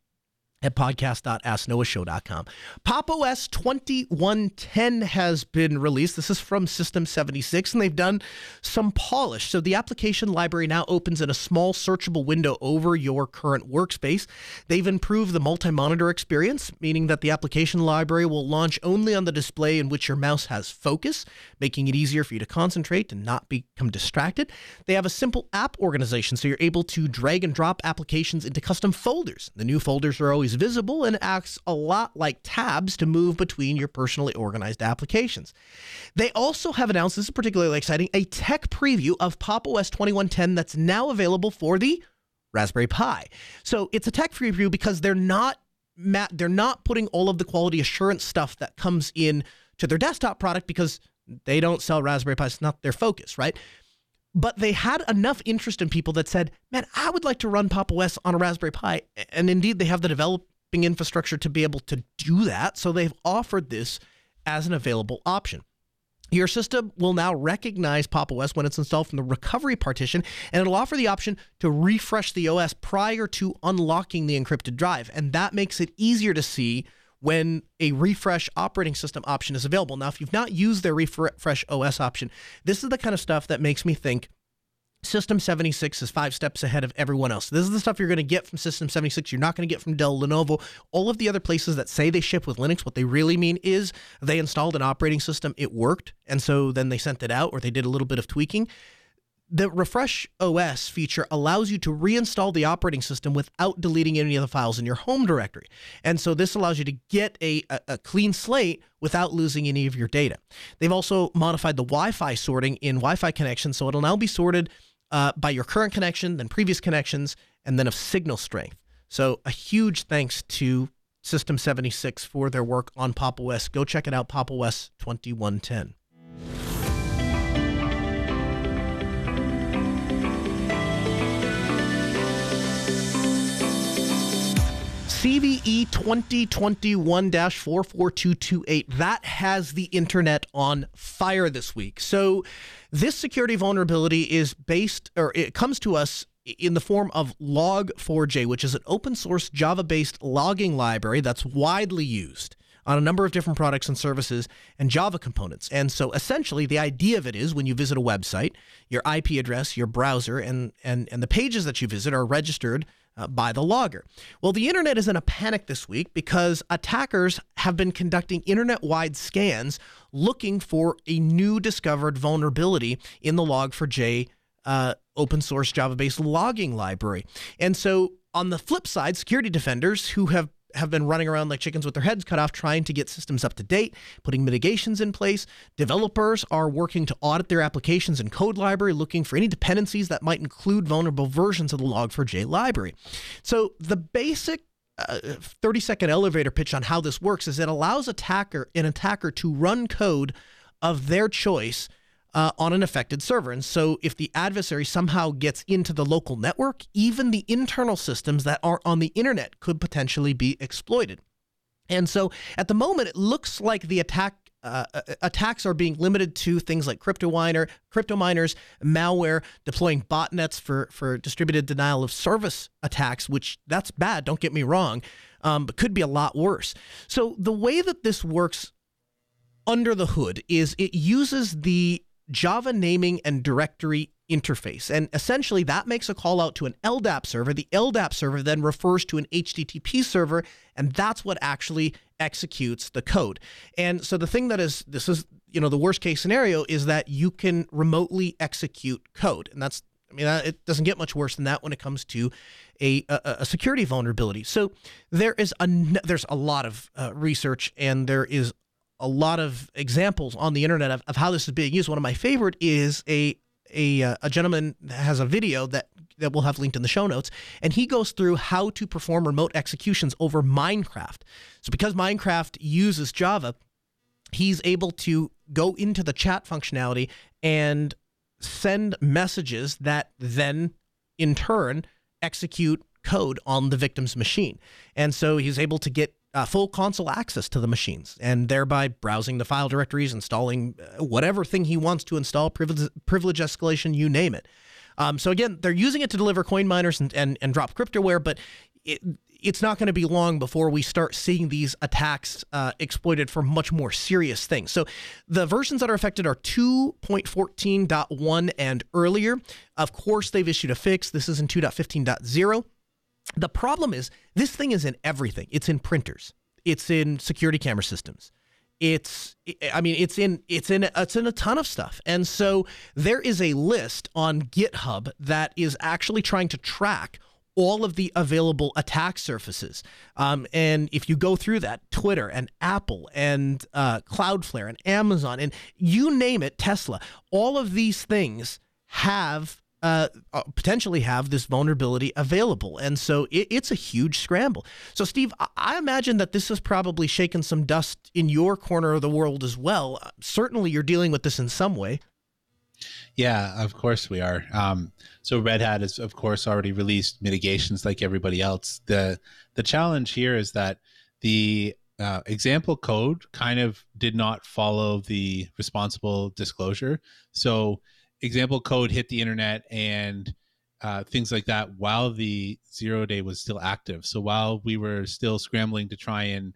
at podcast.asknoahshow.com. Pop OS 2110 has been released. This is from System 76, and they've done some polish. So the application library now opens in a small searchable window over your current workspace. They've improved the multi monitor experience, meaning that the application library will launch only on the display in which your mouse has focus, making it easier for you to concentrate and not become distracted. They have a simple app organization, so you're able to drag and drop applications into custom folders. The new folders are always always visible and acts a lot like tabs to move between your personally organized applications. They also have announced, this is particularly exciting, a tech preview of Pop OS 2110 that's now available for the Raspberry Pi. So it's a tech preview because they're not they're not putting all of the quality assurance stuff that comes in to their desktop product because they don't sell Raspberry Pi. It's not their focus, right? But they had enough interest in people that said, man, I would like to run Pop OS on a Raspberry Pi. And indeed, they have the developing infrastructure to be able to do that. So they've offered this as an available option. Your system will now recognize Pop OS when it's installed from the recovery partition, and it'll offer the option to refresh the OS prior to unlocking the encrypted drive. And that makes it easier to see when a refresh operating system option is available. Now, if you've not used their refresh OS option, this is the kind of stuff that makes me think System 76 is five steps ahead of everyone else. This is the stuff you're going to get from System 76. You're not going to get from Dell, Lenovo, all of the other places that say they ship with Linux. What they really mean is they installed an operating system, it worked, and so then they sent it out or they did a little bit of tweaking the Refresh OS feature allows you to reinstall the operating system without deleting any of the files in your home directory. And so this allows you to get a, a, a clean slate without losing any of your data. They've also modified the Wi Fi sorting in Wi Fi connections, so it'll now be sorted uh, by your current connection, then previous connections, and then of signal strength. So a huge thanks to System 76 for their work on Pop OS. Go check it out, Pop OS 2110. CVE 2021 44228. That has the internet on fire this week. So, this security vulnerability is based, or it comes to us in the form of Log4j, which is an open source Java based logging library that's widely used on a number of different products and services and Java components. And so essentially the idea of it is when you visit a website, your IP address, your browser, and, and, and the pages that you visit are registered uh, by the logger. Well, the internet is in a panic this week because attackers have been conducting internet wide scans looking for a new discovered vulnerability in the Log4j uh, open source Java based logging library. And so, on the flip side, security defenders who have have been running around like chickens with their heads cut off trying to get systems up to date, putting mitigations in place. Developers are working to audit their applications and code library, looking for any dependencies that might include vulnerable versions of the Log4j library. So the basic uh, 30 second elevator pitch on how this works is it allows attacker an attacker to run code of their choice uh, on an affected server. And so, if the adversary somehow gets into the local network, even the internal systems that are on the internet could potentially be exploited. And so, at the moment, it looks like the attack uh, uh attacks are being limited to things like crypto miner, crypto miners, malware, deploying botnets for for distributed denial of service attacks, which that's bad. Don't get me wrong, um, but could be a lot worse. So the way that this works under the hood is it uses the Java naming and directory interface. And essentially, that makes a call out to an LDAP server. The LDAP server then refers to an HTTP server, and that's what actually executes the code. And so the thing that is, this is, you know, the worst case scenario is that you can remotely execute code. And that's, I mean, it doesn't get much worse than that when it comes to a, a, a security vulnerability. So there is a, there's a lot of uh, research and there is a lot of examples on the internet of, of how this is being used. One of my favorite is a a, uh, a gentleman has a video that that we'll have linked in the show notes, and he goes through how to perform remote executions over Minecraft. So because Minecraft uses Java, he's able to go into the chat functionality and send messages that then in turn execute code on the victim's machine. And so he's able to get uh, full console access to the machines and thereby browsing the file directories, installing uh, whatever thing he wants to install, privilege, privilege escalation, you name it. Um, so again, they're using it to deliver coin miners and, and, and drop cryptoware, but it, it's not going to be long before we start seeing these attacks uh, exploited for much more serious things. So the versions that are affected are 2.14.1 and earlier. Of course, they've issued a fix. This is in 2.15.0. The problem is this thing is in everything. It's in printers. It's in security camera systems. It's I mean it's in it's in it's in a ton of stuff. And so there is a list on GitHub that is actually trying to track all of the available attack surfaces. Um, and if you go through that, Twitter and Apple and uh, Cloudflare and Amazon and you name it, Tesla, all of these things have uh, uh, potentially have this vulnerability available. And so it, it's a huge scramble. So, Steve, I imagine that this has probably shaken some dust in your corner of the world as well. Uh, certainly, you're dealing with this in some way. Yeah, of course we are. Um, so Red Hat has, of course, already released mitigations like everybody else. the The challenge here is that the uh, example code kind of did not follow the responsible disclosure. So example code hit the internet and uh, things like that while the zero day was still active. So while we were still scrambling to try and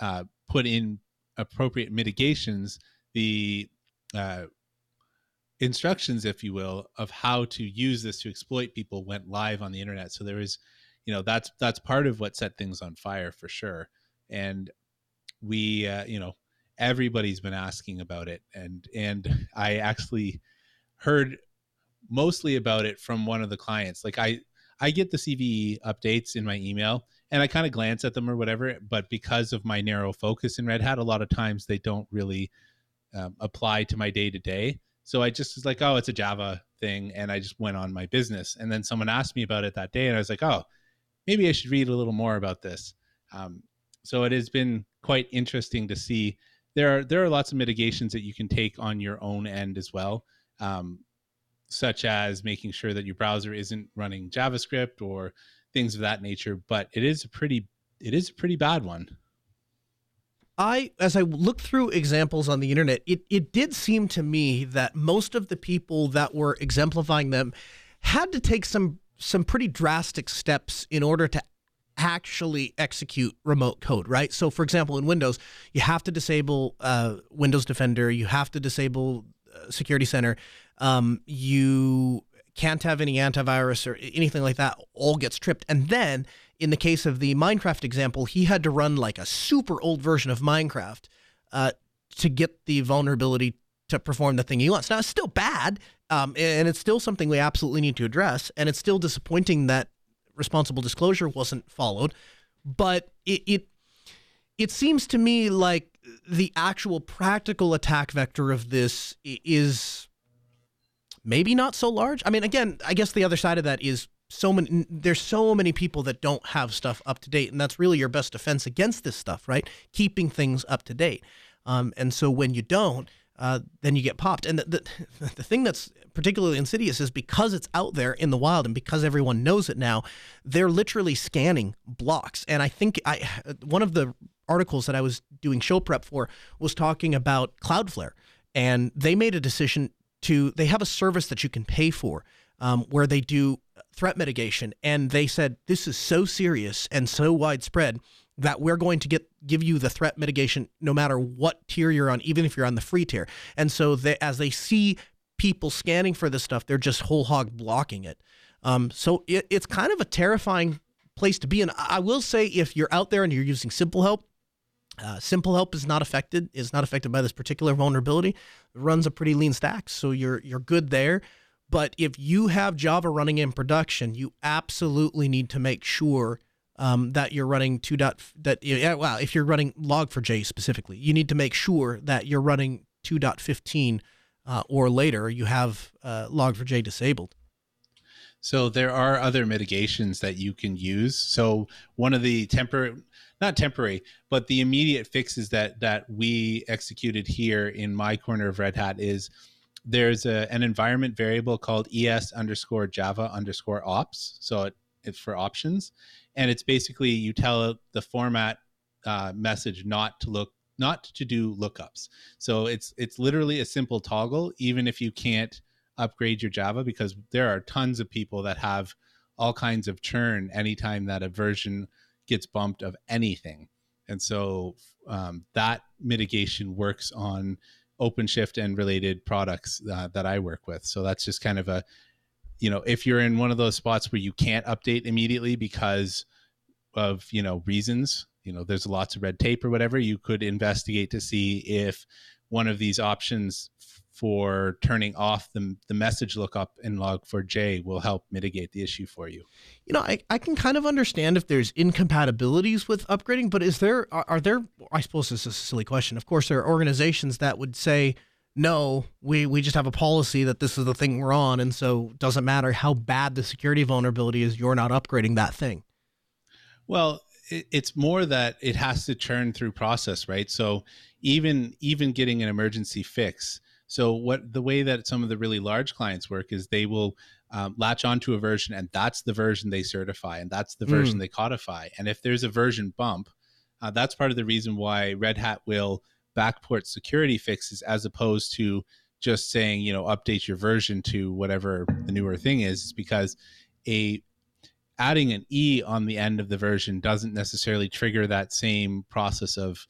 uh, put in appropriate mitigations, the uh, instructions, if you will, of how to use this to exploit people went live on the internet. So there is, you know, that's that's part of what set things on fire for sure. And we, uh, you know, everybody's been asking about it, and and I actually heard mostly about it from one of the clients. Like I I get the CVE updates in my email and I kind of glance at them or whatever, but because of my narrow focus in Red Hat, a lot of times they don't really um, apply to my day to day. So I just was like, oh, it's a Java thing, and I just went on my business. And then someone asked me about it that day, and I was like, oh, maybe I should read a little more about this. Um, so it has been quite interesting to see. There are there are lots of mitigations that you can take on your own end as well um, such as making sure that your browser isn't running JavaScript or things of that nature. But it is a pretty it is a pretty bad one. I, as I looked through examples on the internet, it, it did seem to me that most of the people that were exemplifying them had to take some some pretty drastic steps in order to actually execute remote code, right? So, for example, in Windows, you have to disable uh, Windows Defender, you have to disable Security Center, um, you can't have any antivirus or anything like that. All gets tripped, and then in the case of the Minecraft example, he had to run like a super old version of Minecraft uh, to get the vulnerability to perform the thing he wants. Now it's still bad, um, and it's still something we absolutely need to address, and it's still disappointing that responsible disclosure wasn't followed. But it, it it seems to me like the actual practical attack vector of this is maybe not so large. I mean, again, I guess the other side of that is so many there's so many people that don't have stuff up to date and that's really your best defense against this stuff right keeping things up to date um, and so when you don't uh, then you get popped. And the, the, the thing that's particularly insidious is because it's out there in the wild and because everyone knows it now they're literally scanning blocks. And i think i one of the articles that I was doing show prep for was talking about Cloudflare, and they made a decision to they have a service that you can pay for um, where they do threat mitigation, and they said this is so serious and so widespread that we're going to get give you the threat mitigation no matter what tier you're on, even if you're on the free tier. And so they, as they see people scanning for this stuff, they're just whole hog blocking it. Um, so it, it's kind of a terrifying place to be. And I will say, if you're out there and you're using Simple Help, uh, Simple Help is not affected is not affected by this particular vulnerability. It runs a pretty lean stack, so you're you're good there. But if you have Java running in production, you absolutely need to make sure um, that you're running two dot that yeah well if you're running log4j specifically, you need to make sure that you're running 2.15 uh, or later. You have uh, log4j disabled. So there are other mitigations that you can use. So one of the temporary, not temporary, but the immediate fixes that that we executed here in my corner of Red Hat is there's a, an environment variable called es underscore java underscore ops. So it, it's for options, and it's basically you tell the format uh, message not to look not to do lookups. So it's it's literally a simple toggle, even if you can't upgrade your Java because there are tons of people that have all kinds of churn anytime that a version gets bumped of anything. And so um, that mitigation works on OpenShift and related products uh, that I work with. So that's just kind of a, you know, if you're in one of those spots where you can't update immediately because of, you know, reasons, you know, there's lots of red tape or whatever, you could investigate to see if one of these options for turning off the, the message lookup in log4j will help mitigate the issue for you. You know, I, I can kind of understand if there's incompatibilities with upgrading, but is there, are, are there, I suppose this is a silly question. Of course, there are organizations that would say, no, we, we just have a policy that this is the thing we're on. And so it doesn't matter how bad the security vulnerability is, you're not upgrading that thing. Well, it's more that it has to churn through process, right? So even even getting an emergency fix, so what the way that some of the really large clients work is they will um, latch onto a version and that's the version they certify and that's the version mm. they codify. And if there's a version bump, uh, that's part of the reason why Red Hat will backport security fixes as opposed to just saying, you know, update your version to whatever the newer thing is, is because a adding an E on the end of the version doesn't necessarily trigger that same process of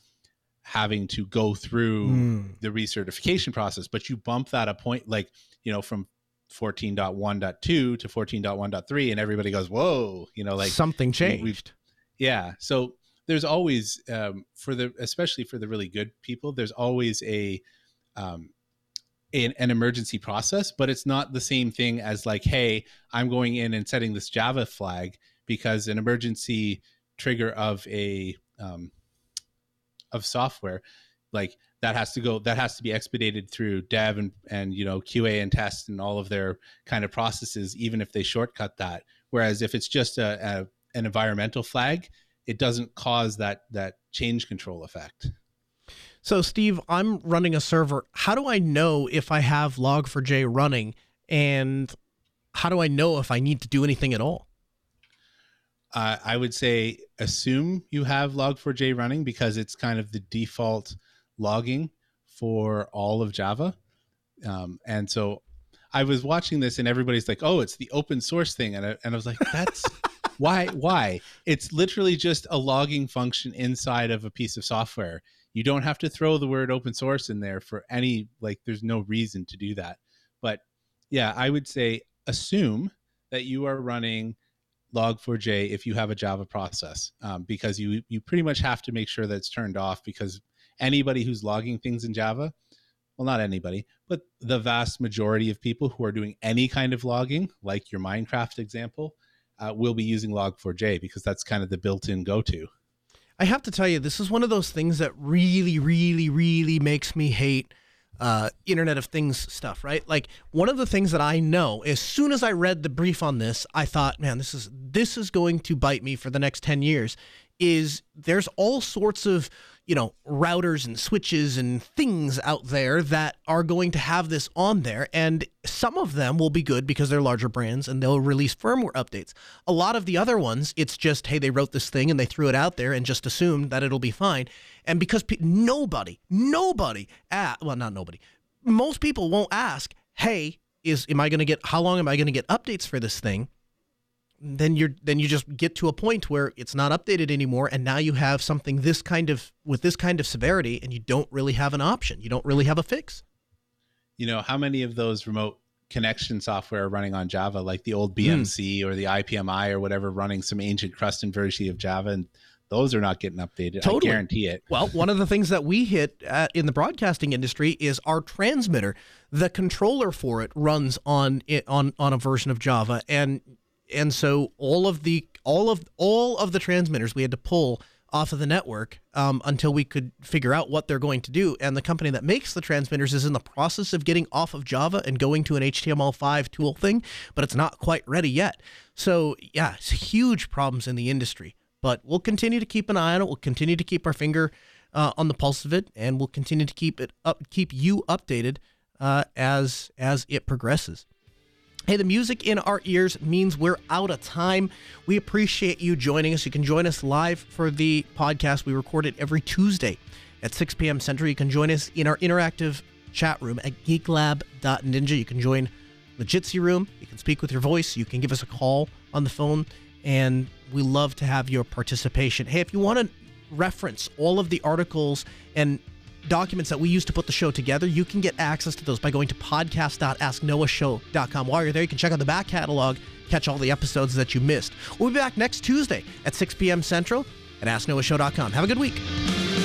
having to go through mm. the recertification process but you bump that a point like you know from 14.1.2 to 14.1.3 and everybody goes whoa you know like something changed we, yeah so there's always um, for the especially for the really good people there's always a um, an, an, emergency process but it's not the same thing as like hey i'm going in and setting this java flag because an emergency trigger of a um, of software like that has to go that has to be expedited through dev and and you know qa and test and all of their kind of processes even if they shortcut that. Whereas if it's just a, a an environmental flag it doesn't cause that that change control effect so steve i'm running a server how do i know if i have log4j running and how do i know if i need to do anything at all uh, I would say assume you have log4j running because it's kind of the default logging for all of Java. Um, and so I was watching this and everybody's like, oh, it's the open source thing. And I, and I was like, that's why, why? It's literally just a logging function inside of a piece of software. You don't have to throw the word open source in there for any, like, there's no reason to do that. But yeah, I would say assume that you are running log4j if you have a java process um, because you you pretty much have to make sure that it's turned off because anybody who's logging things in java well not anybody but the vast majority of people who are doing any kind of logging like your minecraft example uh, will be using log4j because that's kind of the built-in go-to i have to tell you this is one of those things that really really really makes me hate uh, Internet of Things stuff, right? Like one of the things that I know, as soon as I read the brief on this, I thought, man, this is this is going to bite me for the next ten years. Is there's all sorts of you know, routers and switches and things out there that are going to have this on there. And some of them will be good because they're larger brands and they'll release firmware updates. A lot of the other ones, it's just, hey, they wrote this thing and they threw it out there and just assumed that it'll be fine. And because pe- nobody, nobody, ah, well, not nobody, most people won't ask, hey, is am I going to get how long am I going to get updates for this thing? Then you're then you just get to a point where it's not updated anymore and now you have something this kind of with this kind of severity and you don't really have an option you don't really have a fix you know how many of those remote connection software running on java like the old bmc mm. or the ipmi or whatever running some ancient crusted version of java and those are not getting updated. Totally. I guarantee it. Well, one of the things that we hit at, in the broadcasting industry is our transmitter. The controller for it runs on it on on a version of Java, and and so all of the all of all of the transmitters we had to pull off of the network um, until we could figure out what they're going to do. And the company that makes the transmitters is in the process of getting off of Java and going to an HTML5 tool thing, but it's not quite ready yet. So yeah, it's huge problems in the industry. But we'll continue to keep an eye on it. We'll continue to keep our finger uh, on the pulse of it, and we'll continue to keep it up, keep you updated uh, as as it progresses. Hey, the music in our ears means we're out of time. We appreciate you joining us. You can join us live for the podcast. We record it every Tuesday at 6 p.m. Central. You can join us in our interactive chat room at geeklab.ninja. You can join the Jitsi room. You can speak with your voice. You can give us a call on the phone, and we love to have your participation. Hey, if you want to reference all of the articles and documents that we use to put the show together, you can get access to those by going to podcast.asknoahshow.com. While you're there, you can check out the back catalog, catch all the episodes that you missed. We'll be back next Tuesday at 6 p.m. Central at asknoahshow.com. Have a good week.